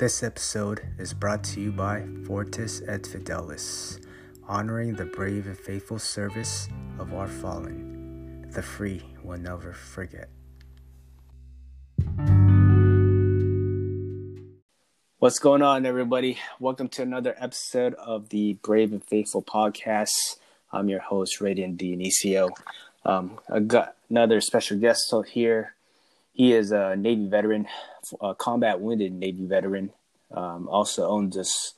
This episode is brought to you by Fortis et Fidelis, honoring the brave and faithful service of our fallen. The free will never forget. What's going on, everybody? Welcome to another episode of the Brave and Faithful podcast. I'm your host, Radiant Dionisio. Um, I got another special guest here. He is a Navy veteran, a combat wounded Navy veteran. Um, also owns this,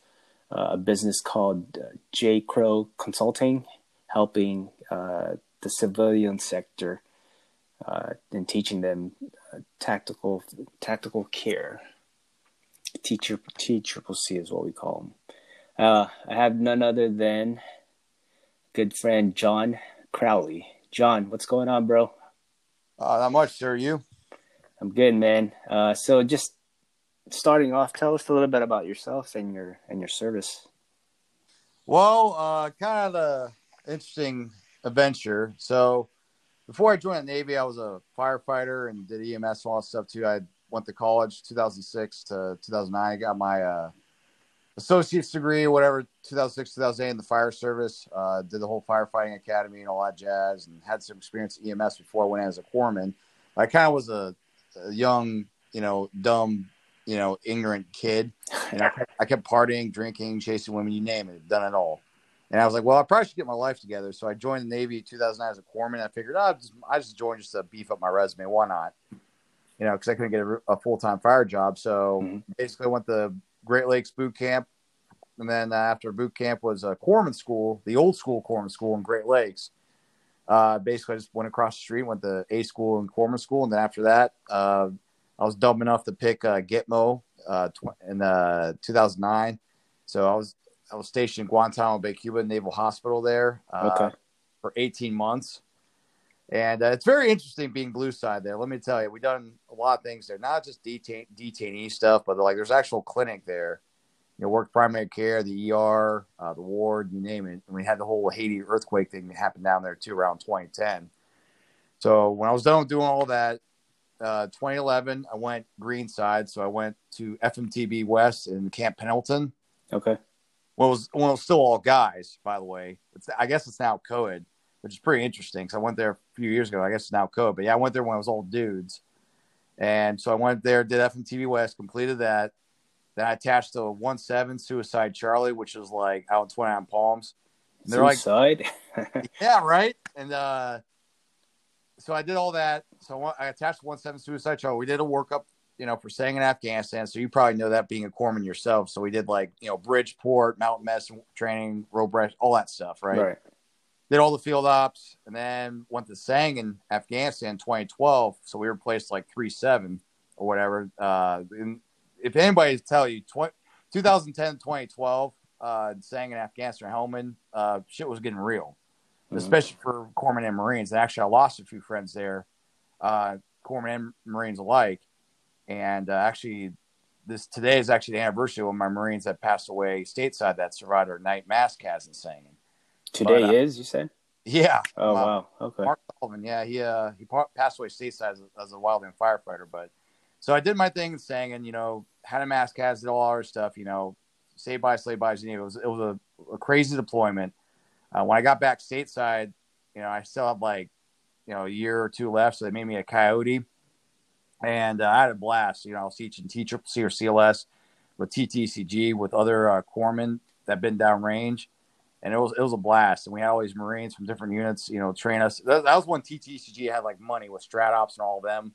uh, a business called uh, J Crow Consulting, helping uh, the civilian sector uh, and teaching them uh, tactical tactical care. T triple C is what we call them. Uh, I have none other than good friend John Crowley. John, what's going on, bro? Uh, not much, sir. You? I'm good, man. Uh, so just starting off, tell us a little bit about yourself and your and your service. Well, uh, kind of an interesting adventure. So before I joined the Navy, I was a firefighter and did EMS and all that stuff too. I went to college 2006 to 2009. I got my uh, associate's degree, whatever, 2006, 2008 in the fire service. Uh, did the whole firefighting academy and all that jazz, and had some experience at EMS before I went in as a corpsman. I kind of was a, a, young, you know, dumb, you know, ignorant kid, and I, I kept partying, drinking, chasing women, you name it, done it all. And I was like, well, I probably should get my life together. So I joined the Navy in 2009 as a corpsman. I figured, oh, just, I just joined just to beef up my resume. Why not? You know, because I couldn't get a, a full time fire job. So mm-hmm. basically, I went to Great Lakes boot camp, and then uh, after boot camp was a corpsman school, the old school corpsman school in Great Lakes. Uh, basically, I just went across the street, went to A school and corpsman school, and then after that, uh, I was dumb enough to pick uh, Gitmo uh, tw- in uh, 2009. So I was I was stationed in Guantanamo Bay, Cuba, Naval Hospital there uh, okay. for 18 months. And uh, it's very interesting being blue side there. Let me tell you, we've done a lot of things there, not just detain, detainee stuff, but like there's actual clinic there. You know, worked primary care, the ER, uh, the ward, you name it. And we had the whole Haiti earthquake thing that happened down there too around 2010. So when I was done doing all that, uh, 2011, I went green side. So I went to FMTB West in Camp Pendleton. Okay. Well, it was, well, it was still all guys, by the way. It's, I guess it's now co-ed which is pretty interesting. Because I went there a few years ago. I guess it's now code, but yeah, I went there when I was all dudes, and so I went there, did FMTB West, completed that. Then I attached to one seven Suicide Charlie, which is like out in Twenty Nine Palms. And they're Suicide. like, yeah, right. And uh, so I did all that. So I attached one seven Suicide Charlie. We did a workup, you know, for Sangin in Afghanistan. So you probably know that being a corpsman yourself. So we did like you know Bridgeport, mountain medicine training, rope all that stuff, right? Right did all the field ops, and then went to Sangin Afghanistan in 2012. So we replaced like three seven or whatever. Uh, and if anybody tell you, 20, 2010, 2012, uh, Sangin Afghanistan, Helmand, uh, shit was getting real, mm-hmm. especially for corpsmen and Marines. And actually, I lost a few friends there, uh, corpsmen and Marines alike. And uh, actually, this today is actually the anniversary of my Marines that passed away stateside that survived our night mass cas in Sangin. Today but, uh, is you said? Yeah. Oh uh, wow. Okay. Mark Sullivan. Yeah, he uh he passed away stateside as, as a wildland firefighter, but so I did my thing Sangin, and you know, had a mask did all our stuff, you know, say by, slay by, know, it was it was a, a crazy deployment. Uh, when I got back stateside, you know, I still had like, you know, a year or two left, so they made me a coyote, and uh, I had a blast. You know, I was teaching T C or CLS with TTCG with other uh, corpsmen that been down range and it was it was a blast. And we had all these Marines from different units, you know, train us. That, that was when TTCG had like money with Stratops and all of them.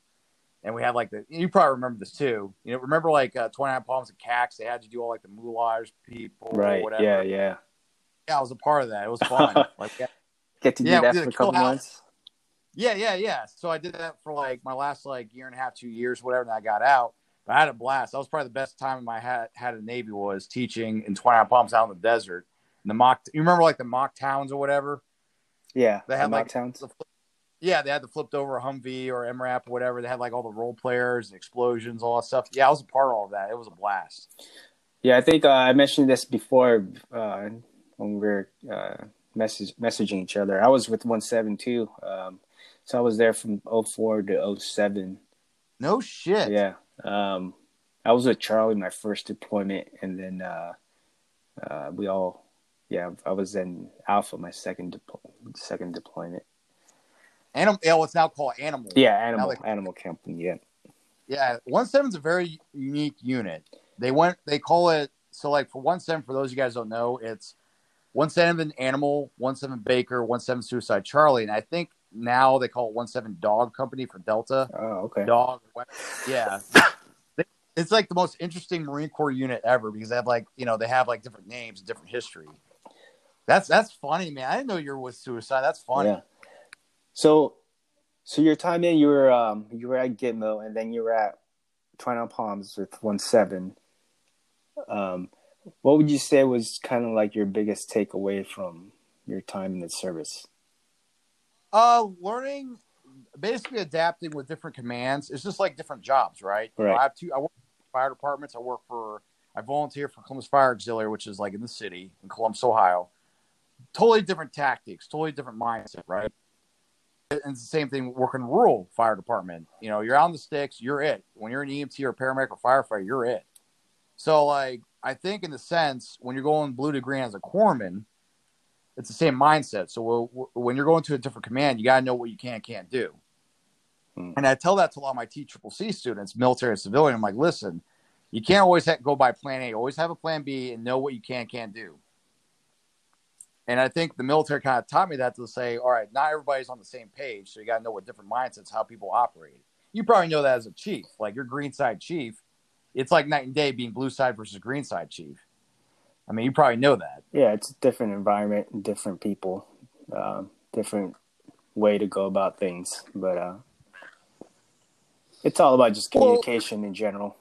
And we had like the you probably remember this too. You know, remember like uh, 29 Palms and CAX? They had to do all like the moulage people, right? whatever. Yeah, yeah. Yeah, I was a part of that. It was fun. like, yeah. get to do yeah, that for a couple months. Yeah, yeah, yeah. So I did that for like my last like year and a half, two years, whatever. And I got out. But I had a blast. That was probably the best time my had had a Navy was teaching in 29 Palms out in the desert And the mock. You remember like the mock towns or whatever? Yeah, they had the like towns. The, yeah, they had the flipped over Humvee or MRAP or whatever. They had like all the role players, and explosions, all that stuff. Yeah, I was a part of all of that. It was a blast. Yeah, I think uh, I mentioned this before uh, when we were uh, message messaging each other. I was with one seven two, um, so I was there from 04 to 07. No shit. Yeah. Um, I was with Charlie my first deployment, and then uh, uh, we all, yeah, I was in Alpha my second de- second deployment. Animal, yeah, what's now called Animal. Yeah, Animal they, Animal Company. Yeah, yeah. One seven is a very unique unit. They went, they call it so like for one seven. For those you guys don't know, it's one seven Animal, one seven Baker, one seven Suicide Charlie, and I think now they call it one seven Dog Company for Delta. Oh, okay. Dog, yeah. it's like the most interesting Marine Corps unit ever because they have like you know they have like different names, different history. That's that's funny, man. I didn't know you were with Suicide. That's funny. Yeah. So, so your time in, you were um you were at Gitmo, and then you were at Twenty Nine Palms with one seven. Um, what would you say was kind of like your biggest takeaway from your time in the service? Uh, learning, basically adapting with different commands. It's just like different jobs, right? Right. I have two. I work for fire departments. I work for. I volunteer for Columbus Fire Auxiliary, which is like in the city in Columbus, Ohio. Totally different tactics, totally different mindset, right? And it's the same thing working rural fire department. You know, you're on the sticks, you're it. When you're an EMT or paramedic or firefighter, you're it. So, like, I think in the sense when you're going blue to green as a corpsman, it's the same mindset. So we'll, when you're going to a different command, you got to know what you can and can't do. Hmm. And I tell that to a lot of my T Triple C students, military and civilian. I'm like, listen, you can't always go by plan A. Always have a plan B and know what you can and can't do. And I think the military kind of taught me that to say, all right, not everybody's on the same page. So you got to know what different mindsets, how people operate. You probably know that as a chief, like your green side chief. It's like night and day being blue side versus green side chief. I mean, you probably know that. Yeah, it's a different environment, and different people, uh, different way to go about things. But uh, it's all about just communication well, in general.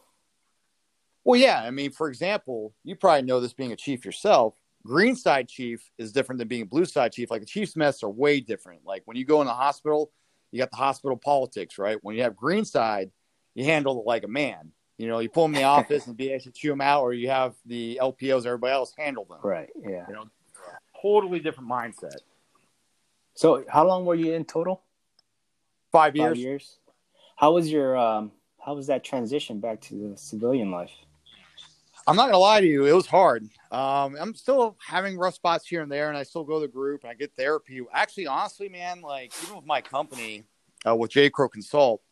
Well, yeah. I mean, for example, you probably know this being a chief yourself. Green side chief is different than being a blue side chief. Like the chief's mess are way different. Like when you go in the hospital, you got the hospital politics, right? When you have green side, you handle it like a man. You know, you pull them in the office and be able to chew them out, or you have the LPOs, everybody else handle them. Right. Yeah. You know, totally different mindset. So, how long were you in total? Five years. Five years. How was your um? How was that transition back to the civilian life? I'm not gonna lie to you, it was hard. Um, I'm still having rough spots here and there, and I still go to the group and I get therapy. Actually, honestly, man, like even with my company, uh, with J Crow Consult,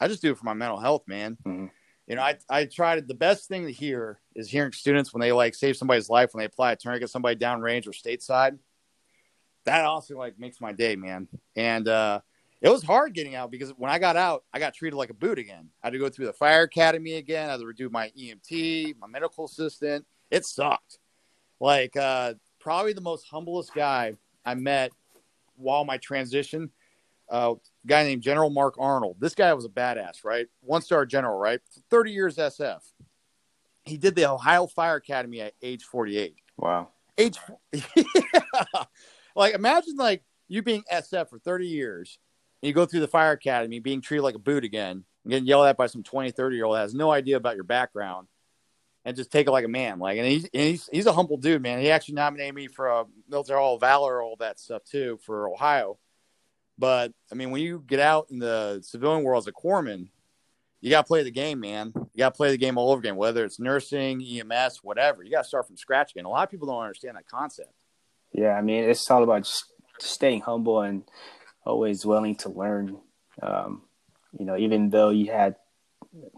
I just do it for my mental health, man. Mm-hmm you know, I I tried the best thing to hear is hearing students when they like save somebody's life when they apply a tourniquet somebody downrange or stateside. That also like makes my day, man. And uh, it was hard getting out because when I got out, I got treated like a boot again. I had to go through the fire academy again. I had to do my EMT, my medical assistant. It sucked. Like uh, probably the most humblest guy I met while my transition uh, guy named General Mark Arnold. This guy was a badass, right? One star general, right? 30 years SF. He did the Ohio Fire Academy at age 48. Wow. Age, yeah. Like, imagine like you being SF for 30 years you go through the fire academy being treated like a boot again and getting yelled at by some 20, 30 year old that has no idea about your background and just take it like a man. Like, and he's, and he's, he's a humble dude, man. He actually nominated me for a military hall of valor, all that stuff too, for Ohio but I mean, when you get out in the civilian world as a corpsman, you got to play the game, man. You got to play the game all over again, whether it's nursing, EMS, whatever. You got to start from scratch again. A lot of people don't understand that concept. Yeah, I mean, it's all about just staying humble and always willing to learn. Um, you know, even though you had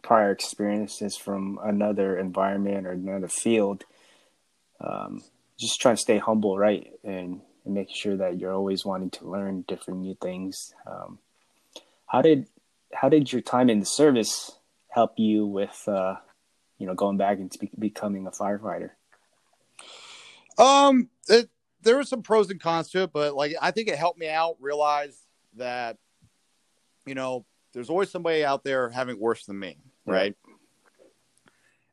prior experiences from another environment or another field, um, just trying to stay humble, right? And and making sure that you're always wanting to learn different new things. Um, how did how did your time in the service help you with uh, you know going back and be- becoming a firefighter? Um, it, there were some pros and cons to it, but like I think it helped me out realize that you know there's always somebody out there having worse than me, right?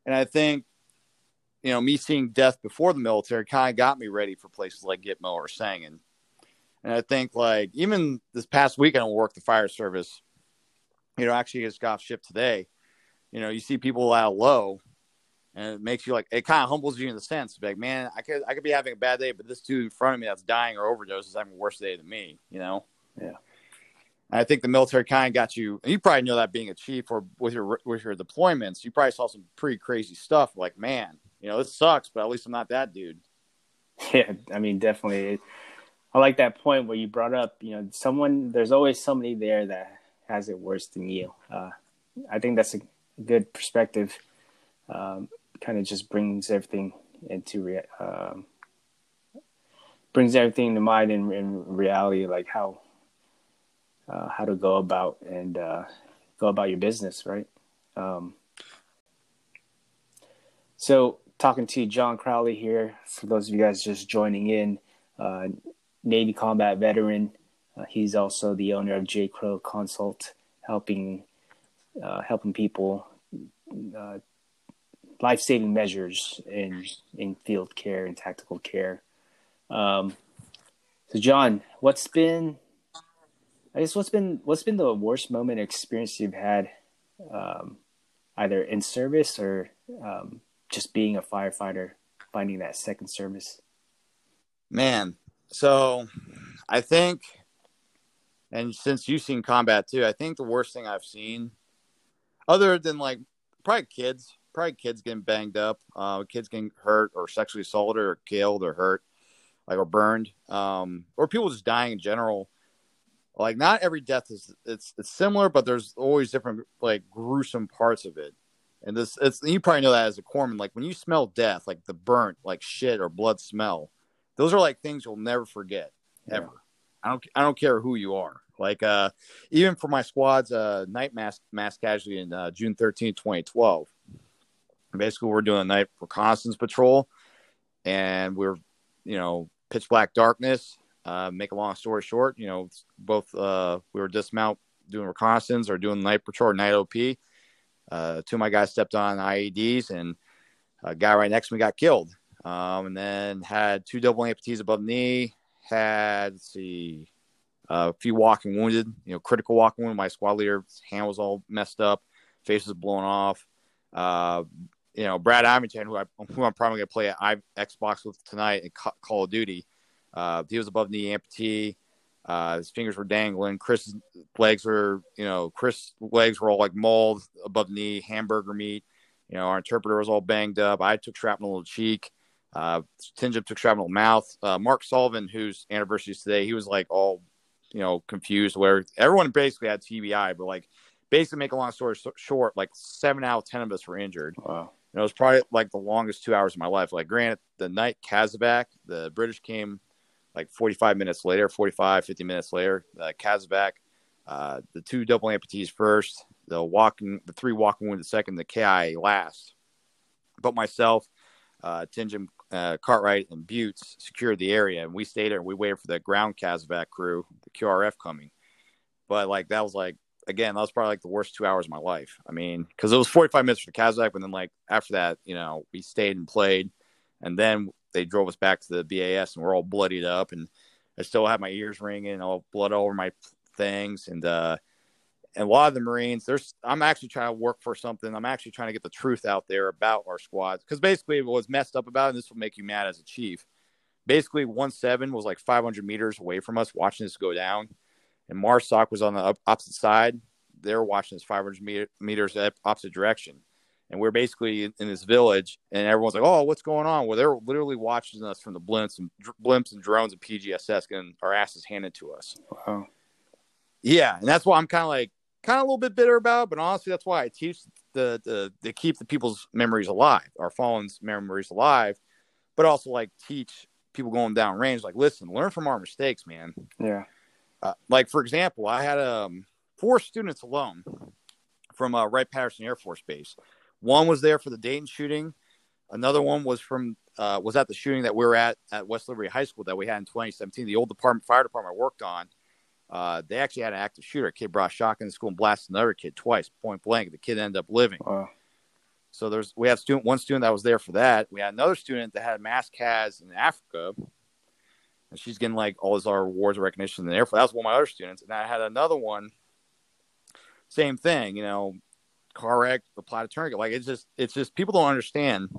And I think you know, me seeing death before the military kind of got me ready for places like Gitmo or Sangin. And I think like even this past week, I don't work the fire service. You know, actually, it's got shipped today. You know, you see people out low, and it makes you like it kind of humbles you in the sense, like man, I could I could be having a bad day, but this dude in front of me that's dying or overdose is having a worse day than me. You know. Yeah. And I think the military kind of got you. And you probably know that being a chief or with your with your deployments, you probably saw some pretty crazy stuff. Like, man, you know, this sucks, but at least I'm not that dude. Yeah, I mean, definitely. I like that point where you brought up. You know, someone. There's always somebody there that has it worse than you. Uh, I think that's a good perspective. Um, kind of just brings everything into rea- um, brings everything to mind in, in reality, like how uh, how to go about and uh, go about your business, right? Um, so, talking to John Crowley here. For those of you guys just joining in, uh, Navy combat veteran. Uh, he's also the owner of J Crow Consult, helping uh, helping people uh, life saving measures in in field care and tactical care. Um, so, John, what's been I guess what's been what's been the worst moment experience you've had, um, either in service or um, just being a firefighter, finding that second service. Man, so I think, and since you've seen combat too, I think the worst thing I've seen, other than like probably kids, probably kids getting banged up, uh, kids getting hurt or sexually assaulted or killed or hurt, like or burned, um, or people just dying in general like not every death is it's it's similar, but there's always different like gruesome parts of it. And this it's you probably know that as a corpsman. Like when you smell death, like the burnt, like shit or blood smell, those are like things you'll never forget ever. Yeah. I don't I don't care who you are. Like uh even for my squad's uh night mass mass casualty in uh, June 13, 2012. Basically we're doing a night reconnaissance patrol and we're you know pitch black darkness uh, make a long story short, you know, both uh, we were dismount doing reconnaissance or doing night patrol, night OP. Uh, two of my guys stepped on IEDs, and a guy right next to me got killed. Um, and then had two double amputees above knee. Had let's see, a few walking wounded. You know, critical walking wound. My squad leader's hand was all messed up, face was blown off. Uh, you know, Brad Ivington, who I who I'm probably gonna play at Xbox with tonight in Call of Duty uh, he was above knee amputee. Uh, his fingers were dangling. Chris's legs were, you know, Chris' legs were all like mauled above knee, hamburger meat. You know, our interpreter was all banged up. I took shrapnel to the cheek. Uh, took shrapnel mouth. Uh, Mark Sullivan, whose anniversary is today, he was like all, you know, confused. Where everyone basically had TBI, but like, basically, make a long story short, like seven out of ten of us were injured. Wow. It was probably like the longest two hours of my life. Like, granted, the night CASEVAC, the British came like 45 minutes later, 45, 50 minutes later, uh, CASEVAC, uh, the two double amputees first, the walking, the three walking wounded second, the KI last. But myself, uh, Tinjum, uh, Cartwright, and Buttes secured the area, and we stayed there and we waited for the ground CASEVAC crew, the QRF coming. But like that was like again, that was probably like the worst two hours of my life. I mean, because it was 45 minutes for CASEVAC, and then like after that, you know, we stayed and played, and then they drove us back to the BAS and we're all bloodied up and I still have my ears ringing, all blood all over my things. And, uh, and a lot of the Marines, there's, I'm actually trying to work for something. I'm actually trying to get the truth out there about our squads. Cause basically what was messed up about and this will make you mad as a chief. Basically one seven was like 500 meters away from us watching this go down. And MARSOC was on the opposite side. They were watching this 500 meter, meters opposite direction and we're basically in, this village, and everyone's like, "Oh, what's going on?" Well, they're literally watching us from the blimps and blimps and drones and PGSS, getting our asses handed to us. Wow. Yeah, and that's why I'm kind of like, kind of a little bit bitter about. But honestly, that's why I teach the the to keep the people's memories alive, our fallen's memories alive, but also like teach people going down range, like, listen, learn from our mistakes, man. Yeah. Uh, like for example, I had um four students alone from uh, Wright Patterson Air Force Base one was there for the Dayton shooting. Another one was from uh, was at the shooting that we were at at West Liberty High School that we had in 2017. The old department fire department I worked on. Uh, they actually had an active shooter. A kid brought a shotgun to school and blasted another kid twice, point blank. The kid ended up living. Wow. So there's we had student one student that was there for that. We had another student that had mass cas in Africa, and she's getting like all these our awards and recognition in the Air Force. That was one of my other students, and I had another one. Same thing, you know, car wreck, applied a tourniquet. Like it's just it's just people don't understand.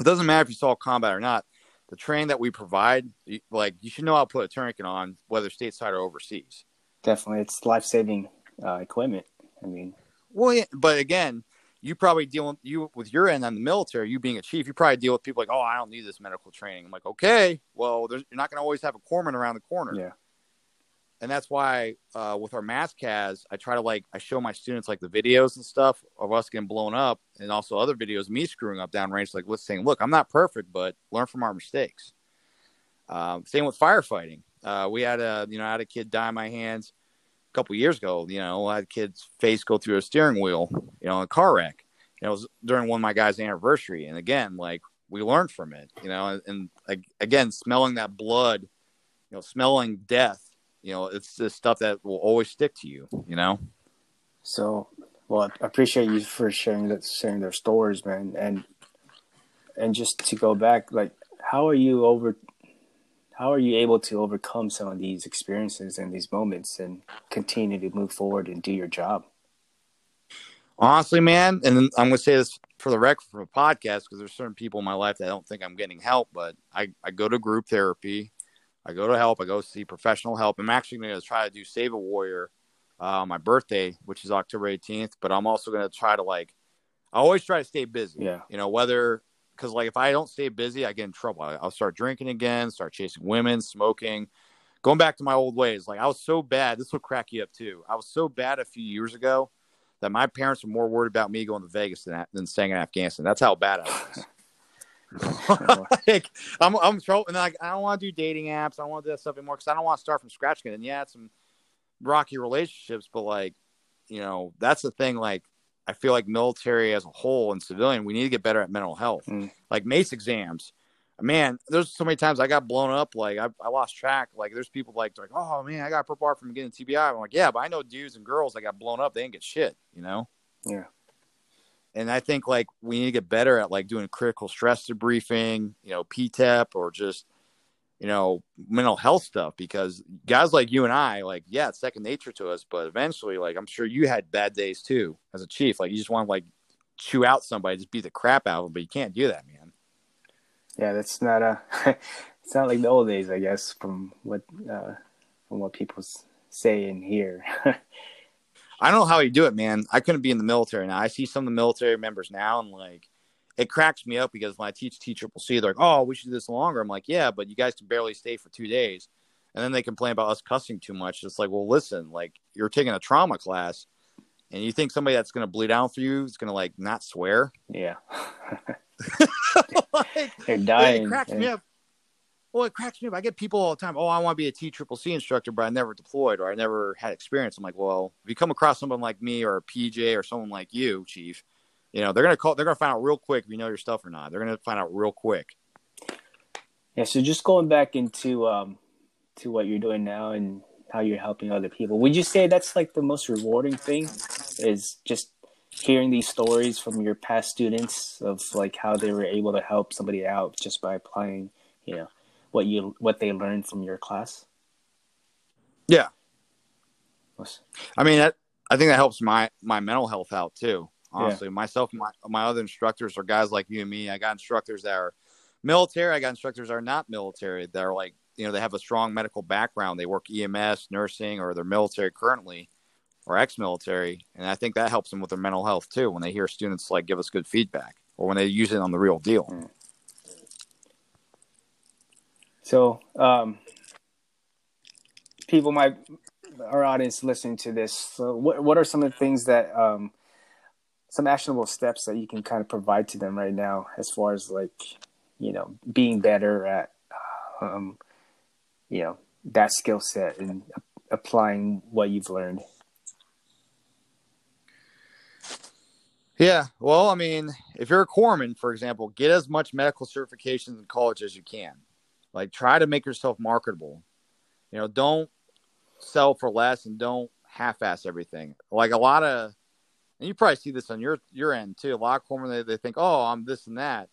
It doesn't matter if you saw combat or not. The training that we provide, like you should know how to put a tourniquet on, whether stateside or overseas. definitely, it's life saving uh, equipment. I mean, well, yeah, but again, you probably deal with you with your end on the military. You being a chief, you probably deal with people like, "Oh, I don't need this medical training." I'm like, "Okay, well, you're not going to always have a corpsman around the corner." Yeah. And that's why uh, with our mass cas, I try to like I show my students like the videos and stuff of us getting blown up, and also other videos me screwing up downrange. Like, let's saying, "Look, I'm not perfect, but learn from our mistakes." Um, same with firefighting. Uh, we had a you know I had a kid die in my hands couple years ago. You know, I had kid's face go through a steering wheel. You know, a car wreck. Know, it was during one of my guys' anniversary, and again, like we learned from it. You know, and, and like, again, smelling that blood, you know, smelling death. You know, it's the stuff that will always stick to you. You know. So, well, I appreciate you for sharing that, sharing their stories, man, and and just to go back, like, how are you over how are you able to overcome some of these experiences and these moments and continue to move forward and do your job? Honestly, man, and I'm going to say this for the record for a podcast because there's certain people in my life that don't think I'm getting help, but I, I go to group therapy. I go to help. I go see professional help. I'm actually going to try to do Save a Warrior uh, on my birthday, which is October 18th, but I'm also going to try to like, I always try to stay busy. Yeah. You know, whether because like if I don't stay busy, I get in trouble. I, will start drinking again, start chasing women, smoking, going back to my old ways. Like I was so bad. This will crack you up too. I was so bad a few years ago that my parents were more worried about me going to Vegas than, than staying in Afghanistan. That's how bad I was. like I'm, I'm trouble, and like I don't want to do dating apps. I don't want to do that stuff anymore because I don't want to start from scratch again. And yeah, it's some rocky relationships, but like, you know, that's the thing. Like, I feel like military as a whole and civilian, we need to get better at mental health. Mm. Like MACE exams, man, there's so many times I got blown up. Like I, I lost track. Like there's people like, like, oh man, I got purple heart from getting TBI. I'm like, yeah, but I know dudes and girls that got blown up. They didn't get shit, you know? Yeah. And I think like we need to get better at like doing critical stress debriefing, you know, PTEP or just – you know, mental health stuff because guys like you and I, like, yeah, it's second nature to us, but eventually, like, I'm sure you had bad days too as a chief. Like, you just want to like chew out somebody, just beat the crap out of them, but you can't do that, man. Yeah, that's not a. it's not like the old days, I guess, from what uh, from what people say and hear. I don't know how you do it, man. I couldn't be in the military now. I see some of the military members now, and like it cracks me up because when I teach T Triple C, they're like, "Oh, we should do this longer." I'm like, "Yeah, but you guys can barely stay for two days," and then they complain about us cussing too much. It's like, well, listen, like you're taking a trauma class, and you think somebody that's going to bleed out for you is going to like not swear? Yeah, like, they're dying. It cracks yeah. me up. Well, it cracks me up. I get people all the time. Oh, I want to be a T Triple C instructor, but I never deployed or I never had experience. I'm like, well, if you come across someone like me or a PJ or someone like you, Chief, you know they're gonna call they're gonna find out real quick if you know your stuff or not. They're gonna find out real quick. Yeah so just going back into um to what you're doing now and how you're helping other people would you say that's like the most rewarding thing is just hearing these stories from your past students of like how they were able to help somebody out just by applying you know what you what they learned from your class? Yeah. I mean that, i think that helps my my mental health out too honestly. Yeah. Myself, my my other instructors are guys like you and me. I got instructors that are military. I got instructors that are not military. That are like you know they have a strong medical background. They work EMS, nursing, or they're military currently, or ex-military, and I think that helps them with their mental health too. When they hear students like give us good feedback, or when they use it on the real deal. Mm. So, um, people might our audience listening to this. So what what are some of the things that um, some actionable steps that you can kind of provide to them right now as far as like you know being better at um, you know that skill set and applying what you've learned? Yeah. Well i mean if you're a corpsman for example get as much medical certifications in college as you can. Like try to make yourself marketable. You know don't sell for less and don't half-ass everything. Like a lot of and you probably see this on your your end too. A lot of corpsmen they, they think, oh, I'm this and that.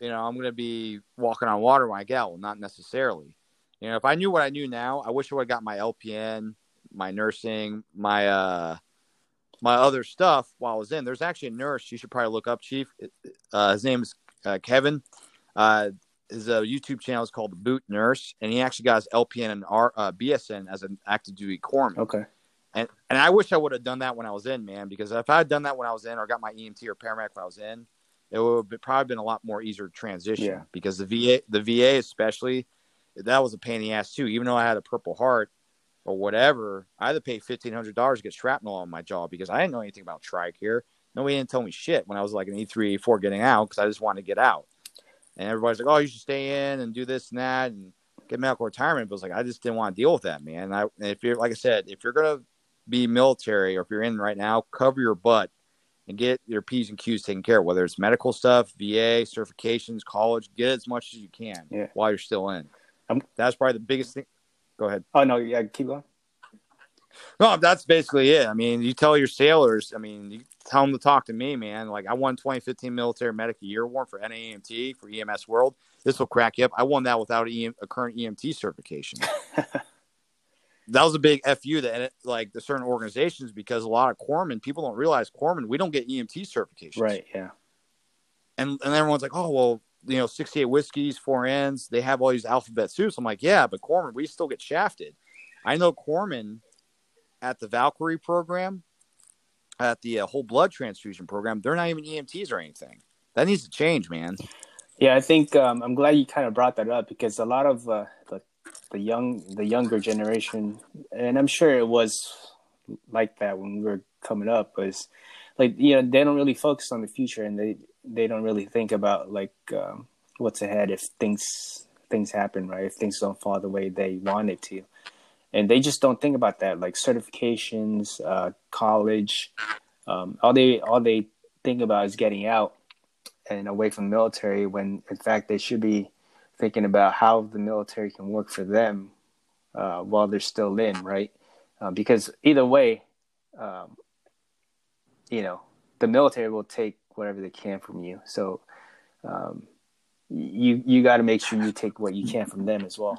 You know, I'm going to be walking on water when I get. Well, not necessarily. You know, if I knew what I knew now, I wish I would have got my LPN, my nursing, my uh, my other stuff while I was in. There's actually a nurse you should probably look up, Chief. Uh, his name is uh, Kevin. Uh, his uh, YouTube channel is called Boot Nurse, and he actually got his LPN and R, uh, BSN as an active duty corpsman. Okay. And and I wish I would have done that when I was in, man, because if I had done that when I was in, or got my EMT or paramedic when I was in, it would have probably been a lot more easier to transition. Yeah. Because the VA, the VA especially, that was a pain in the ass too. Even though I had a Purple Heart or whatever, I had to pay fifteen hundred dollars to get shrapnel on my jaw because I didn't know anything about TRICARE. Nobody didn't tell me shit when I was like an E three, E four getting out because I just wanted to get out. And everybody's like, "Oh, you should stay in and do this and that and get medical retirement." But it's like I just didn't want to deal with that, man. And I, and if you're like I said, if you're gonna be military or if you're in right now, cover your butt and get your P's and Q's taken care of, whether it's medical stuff, VA, certifications, college, get as much as you can Yeah. while you're still in. Um, that's probably the biggest thing. Go ahead. Oh no, yeah, keep going. No, that's basically it. I mean, you tell your sailors, I mean, you tell them to talk to me, man. Like, I won 2015 Military Medic Year award for NAEMT for EMS World. This will crack you up. I won that without a, EM, a current EMT certification. that was a big fu that like the certain organizations because a lot of corpsmen people don't realize corpsmen we don't get EMT certifications. Right. Yeah. And and everyone's like, oh well, you know, 68 whiskeys, four ends, they have all these alphabet suits. I'm like, yeah, but corpsmen we still get shafted. I know corpsmen at the Valkyrie program, at the uh, whole blood transfusion program, they're not even EMTs or anything. That needs to change, man. Yeah, I think um, I'm glad you kind of brought that up because a lot of uh, the the young the younger generation, and I'm sure it was like that when we were coming up, was like you know they don't really focus on the future and they they don't really think about like um, what's ahead if things things happen right? If things don't fall the way they want it to. And they just don't think about that like certifications uh, college um, all they all they think about is getting out and away from the military when in fact they should be thinking about how the military can work for them uh, while they're still in right? Uh, because either way um, you know the military will take whatever they can from you. So um, you you got to make sure you take what you can from them as well.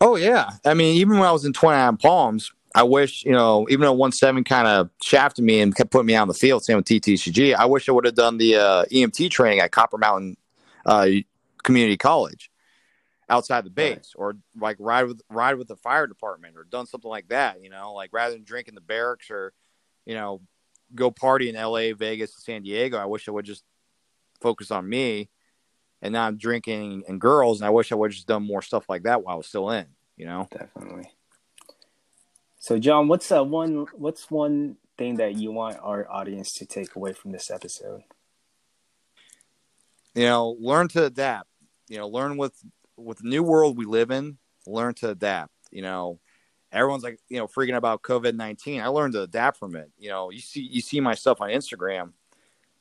Oh yeah, I mean, even when I was in 29 Palms, I wish you know, even though 17 kind of shafted me and kept putting me out on the field, same with TTCG. I wish I would have done the uh, EMT training at Copper Mountain uh, Community College outside the base, or like ride with ride with the fire department, or done something like that. You know, like rather than drinking in the barracks, or you know, go party in L.A., Vegas, San Diego. I wish I would just focus on me and now I'm drinking and girls, and I wish I would just done more stuff like that while I was still in. You know, definitely. So, John, what's uh, one what's one thing that you want our audience to take away from this episode? You know, learn to adapt. You know, learn with with the new world we live in. Learn to adapt. You know, everyone's like you know freaking about COVID nineteen. I learned to adapt from it. You know, you see you see my stuff on Instagram.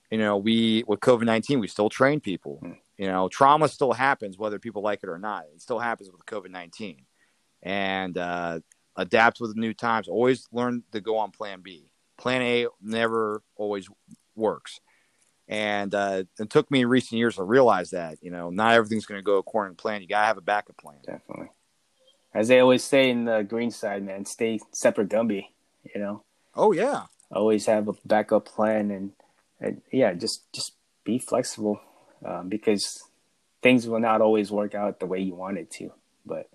You know, we with COVID nineteen, we still train people. Hmm. You know, trauma still happens whether people like it or not. It still happens with COVID nineteen, and uh, adapt with new times. Always learn to go on Plan B. Plan A never always works, and uh, it took me in recent years to realize that. You know, not everything's going to go according to plan. You got to have a backup plan. Definitely, as they always say in the green side, man, stay Semper, Gumby. You know. Oh yeah. Always have a backup plan, and, and yeah, just just be flexible um, because things will not always work out the way you want it to. But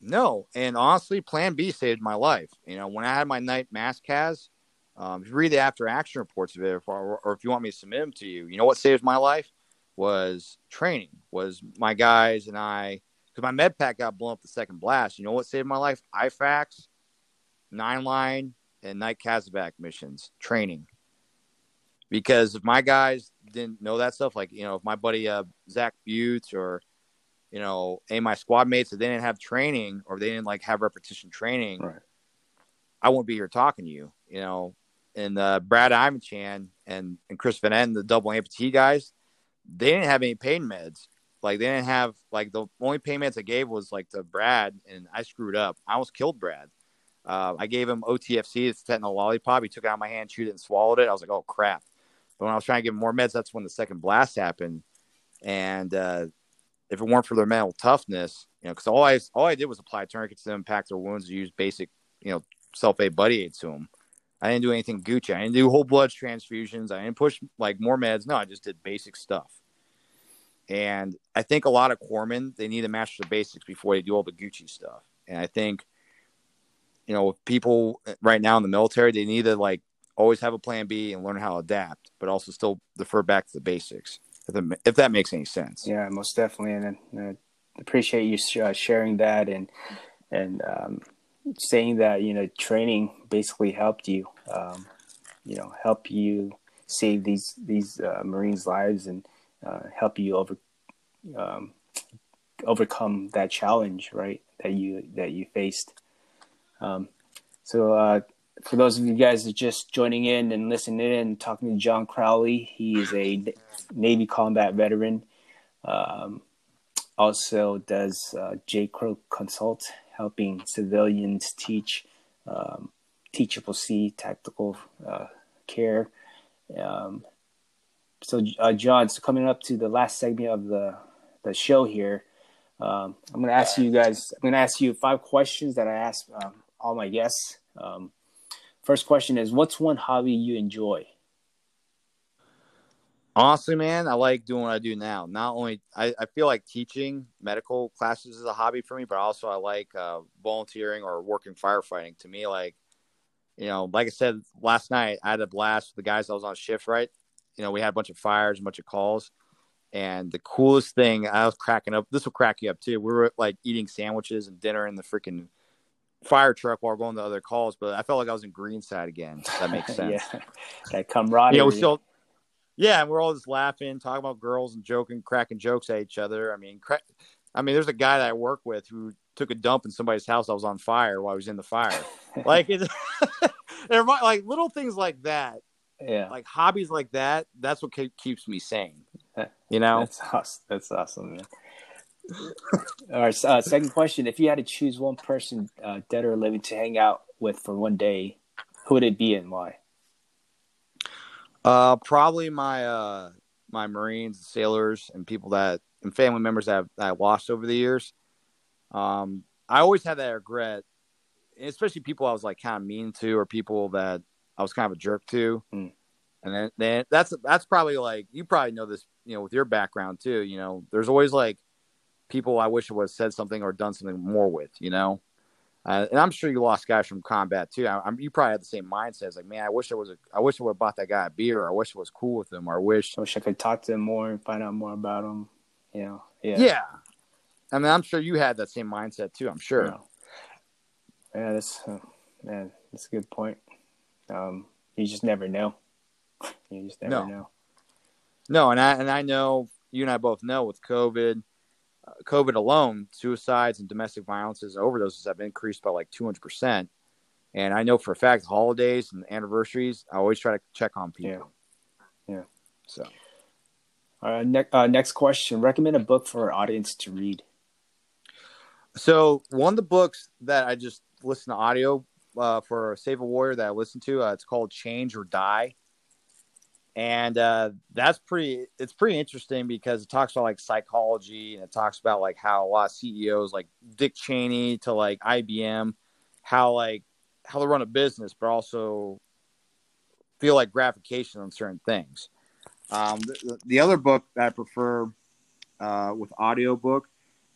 no, and honestly, Plan B saved my life. You know, when I had my night mass cas, um, if you read the after action reports of it, or, or if you want me to submit them to you, you know what saved my life was training. Was my guys and I because my med pack got blown up the second blast. You know what saved my life? IFAKs, nine line, and night CASEVAC missions training because if my guys didn't know that stuff, like you know, if my buddy uh, Zach Butte or you know, any of my squad mates, if they didn't have training or they didn't like have repetition training, right. I wouldn't be here talking to you. You know, and uh, Brad Imanchan and and Chris Van the double amputee guys, they didn't have any pain meds. Like they didn't have like the only pain meds I gave was like to Brad, and I screwed up. I almost killed Brad. Uh, I gave him OTFC, it's fentanyl lollipop. He took it out of my hand, chewed it, and swallowed it. I was like, oh crap. But when I was trying to give him more meds, that's when the second blast happened. And uh, if it weren't for their mental toughness, you know, because all I all I did was apply tourniquets to them, pack their wounds, use basic, you know, self aid buddy aids to them. I didn't do anything Gucci. I didn't do whole blood transfusions. I didn't push like more meds. No, I just did basic stuff. And I think a lot of corpsmen they need to master the basics before they do all the Gucci stuff. And I think, you know, people right now in the military they need to like always have a plan B and learn how to adapt, but also still defer back to the basics. If, that, if that makes any sense. Yeah, most definitely, and uh, appreciate you uh, sharing that and and um, saying that you know training basically helped you, um, you know, help you save these these uh, Marines' lives and uh, help you over um, overcome that challenge, right? That you that you faced. Um, so uh, for those of you guys that are just joining in and listening in, talking to John Crowley, he is a Navy combat veteran. Um, also does uh, J Crow Consult, helping civilians teach um, T Triple C tactical uh, care. Um, so, uh, John, so coming up to the last segment of the the show here, um, I'm going to ask you guys. I'm going to ask you five questions that I ask um, all my guests. Um, first question is, what's one hobby you enjoy? Honestly, man, I like doing what I do now. Not only I, I feel like teaching medical classes is a hobby for me, but also I like uh, volunteering or working firefighting. To me, like you know, like I said last night, I had a blast with the guys I was on shift. Right, you know, we had a bunch of fires, a bunch of calls, and the coolest thing I was cracking up. This will crack you up too. We were like eating sandwiches and dinner in the freaking fire truck while going to other calls, but I felt like I was in Greenside again. that makes sense. yeah, that camaraderie. Yeah, we still yeah, and we're all just laughing, talking about girls and joking, cracking jokes at each other. I mean, cra- I mean, there's a guy that I work with who took a dump in somebody's house. I was on fire while I was in the fire. like it's like little things like that. Yeah, like hobbies like that. That's what keeps me sane. You know, that's awesome. That's awesome, man. All right. Uh, second question: If you had to choose one person, uh, dead or living, to hang out with for one day, who would it be and why? Uh, probably my uh my Marines, sailors, and people that and family members that, I've, that I lost over the years. Um, I always had that regret, especially people I was like kind of mean to, or people that I was kind of a jerk to. Mm. And then, then that's that's probably like you probably know this, you know, with your background too. You know, there's always like people I wish I would have said something or done something more with. You know, uh, and I'm sure you lost guys from combat too. I, you probably had the same mindset. It's like, man, I wish I was a, I wish I would have bought that guy a beer. Or I wish I was cool with him. Or I wish, I wish I could talk to him more and find out more about him. You know, yeah, yeah. I mean, I'm sure you had that same mindset too. I'm sure. Yeah, yeah that's uh, man, that's a good point. Um, you just never know. You just never no. know. No, and I and I know you and I both know with COVID COVID alone, suicides and domestic violences and overdoses have increased by like 200%. And I know for a fact, holidays and anniversaries, I always try to check on people. Yeah. Yeah. So, uh, ne- uh, next question Recommend a book for our audience to read. So, one of the books that I just listened to audio uh, for Save a Warrior that I listened to, uh, it's called Change or Die and uh, that's pretty it's pretty interesting because it talks about like psychology and it talks about like how a lot of ceos like dick cheney to like ibm how like how they run a business but also feel like gratification on certain things. Um, the, the, other book that i prefer uh, with audiobook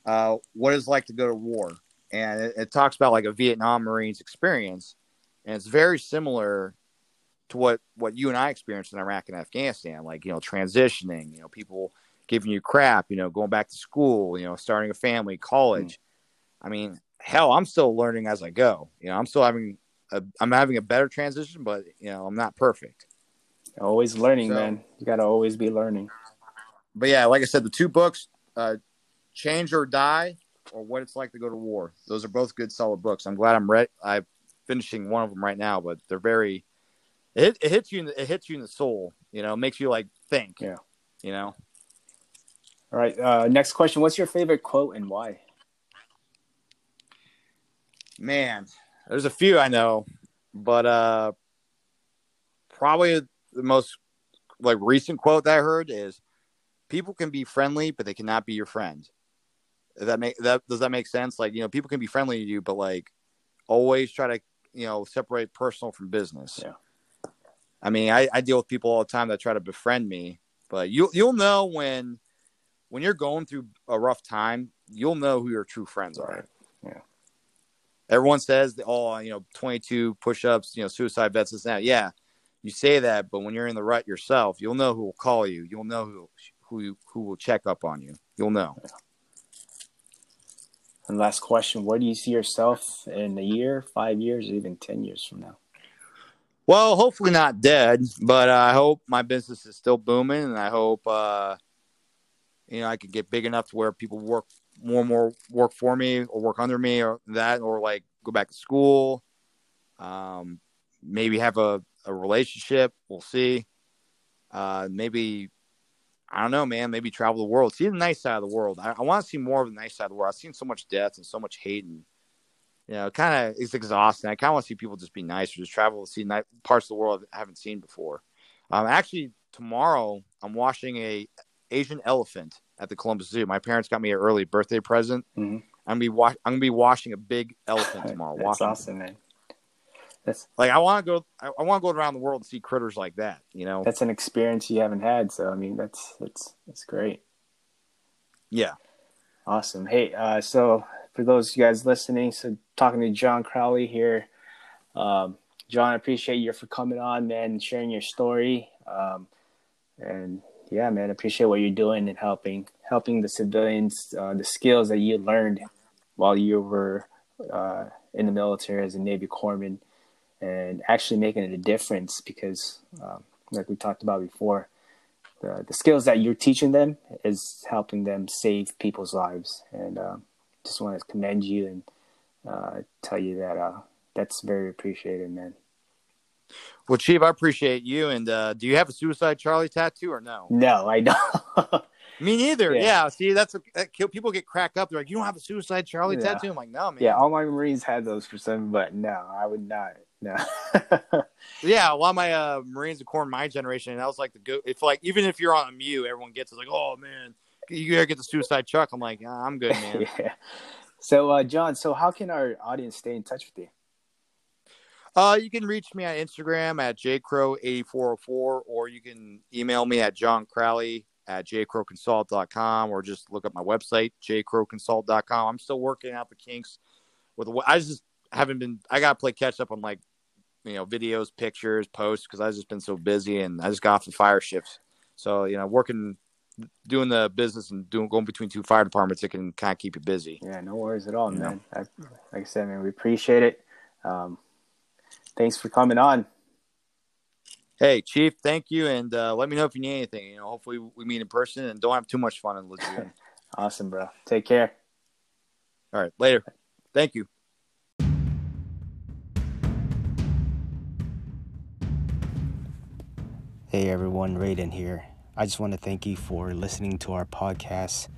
uh, what it's like to go to war. And it, it talks about like a vietnam marines experience. And it's very similar to what what you and I experienced in Iraq and Afghanistan, like you know transitioning, you know people giving you crap, you know going back to school, you know starting a family, college. Mm. I mean, hell, I'm still learning as I go. You know, I'm still having a, I'm having a better transition, but you know I'm not perfect. Always learning, so, man. You got to always be learning. But yeah, like I said, the two books, uh, Change or Die, or What It's Like to Go to War. Those are both good, solid books. I'm glad I'm ready. I'm finishing one of them right now, but they're very it, it hits you in the, it hits you in the soul you know makes you like think yeah. you know? All right uh, next question. What's your favorite quote and why? Man there's a few i know but uh probably the most like recent quote that i heard is people can be friendly but they cannot be your friend. Does that make that does that make sense? Like you know people can be friendly to you but like always try to you know separate personal from business. Yeah I mean, I, I deal with people all the time that try to befriend me, but you you'll know when when you're going through a rough time, you'll know who your true friends are. Right. Yeah. Everyone says, "Oh, you know, 22 push-ups, you know, suicide vets is that." Yeah, you say that, but when you're in the rut yourself, you'll know who will call you. You'll know who who who will check up on you. You'll know. And last question: Where do you see yourself in a year, five years, or even ten years from now? Well, hopefully not dead, but I hope my business is still booming, and I hope uh, you know I could get big enough to where people work more and more work for me or work under me or that, or like go back to school. Um, maybe have a, a relationship. We'll see. Uh, maybe I don't know, man. Maybe travel the world, see the nice side of the world. I, I want to see more of the nice side of the world. I've seen so much death and so much hate, and you know, kind of it's exhausting. I kind of want to see people just be nice or just travel to see nice parts of the world I haven't seen before. Um, actually, tomorrow I'm watching a Asian elephant at the Columbus Zoo. My parents got me an early birthday present. Mm-hmm. I'm gonna be wa- I'm gonna be washing a big elephant tomorrow. That's awesome, man. That's Like I want to go. I, I want to go around the world and see critters like that. You know. that's an experience you haven't had. So I mean, that's that's that's great. yeah. Awesome. Hey, uh, so for those of you guys listening, so talking to John Crowley here. Um, John, I appreciate you for coming on, man, and sharing your story. Um, and yeah, man, appreciate what you're doing and helping helping the civilians, uh, the skills that you learned while you were uh, in the military as a Navy corpsman, and actually making it a difference because, um, like we talked about before, the, the skills that you're teaching them is helping them save people's lives. And um, just want to commend you and uh, tell you that uh, that's very appreciated, man. Well, Chief, I appreciate you. And uh, do you have a Suicide Charlie tattoo or no? No, I don't. Me neither. Yeah. Yeah. See, that's a, that, people get cracked up. They're like, "You don't have a Suicide Charlie Yeah. tattoo?" I'm like, "No, man." yeah, all my Marines had those for some, but no, I would not. No. Yeah, a lot of my uh, Marines Corps in my generation, and that was like the go. If like even if you're on a MEU, everyone gets it like, "Oh man, you gotta get the Suicide Chuck." I'm like, "Ah, I'm good, man. yeah. So, uh, John, so how can our audience stay in touch with you? Uh, you can reach me on Instagram at jcrow8404, or you can email me at johncrowley at jcrowconsult.com, or just look up my website, jcrowconsult.com. I'm still working out the kinks with. the- I just haven't been. I gotta play catch up on like, you know, videos, pictures, posts because I've just been so busy, and I just got off the fire shifts. So you know, working, doing the business and doing going between two fire departments, it can kind of keep you busy. Yeah, no worries at all, You man. I, like I said, man, we appreciate it. Um, thanks for coming on. Hey, Chief, thank you, and uh, let me know if you need anything. You know, hopefully we meet in person and don't have too much fun in Lejeune. Awesome, bro. Take care. All right, later. Thank you. Hey everyone, Raiden here. I just want to thank you for listening to our podcast.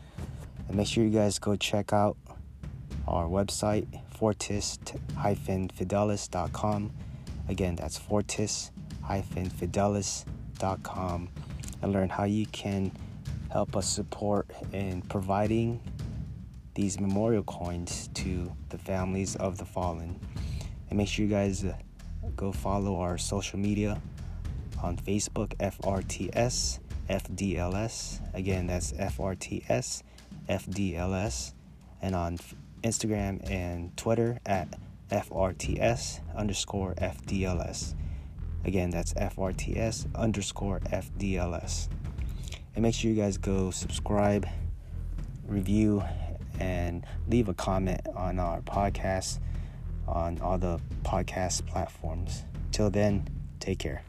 And make sure you guys go check out our website, fortis-fidelis.com. Again, that's fortis-fidelis.com and learn how you can help us support in providing these memorial coins to the families of the fallen. And make sure you guys uh, go follow our social media on Facebook, FRTS FDLS. Again, that's FRTS FDLS. And on Instagram and Twitter at FRTS underscore FDLS. Again, that's FRTS underscore FDLS. And make sure you guys go subscribe, review, and leave a comment on our podcast on all the podcast platforms. Till then, take care.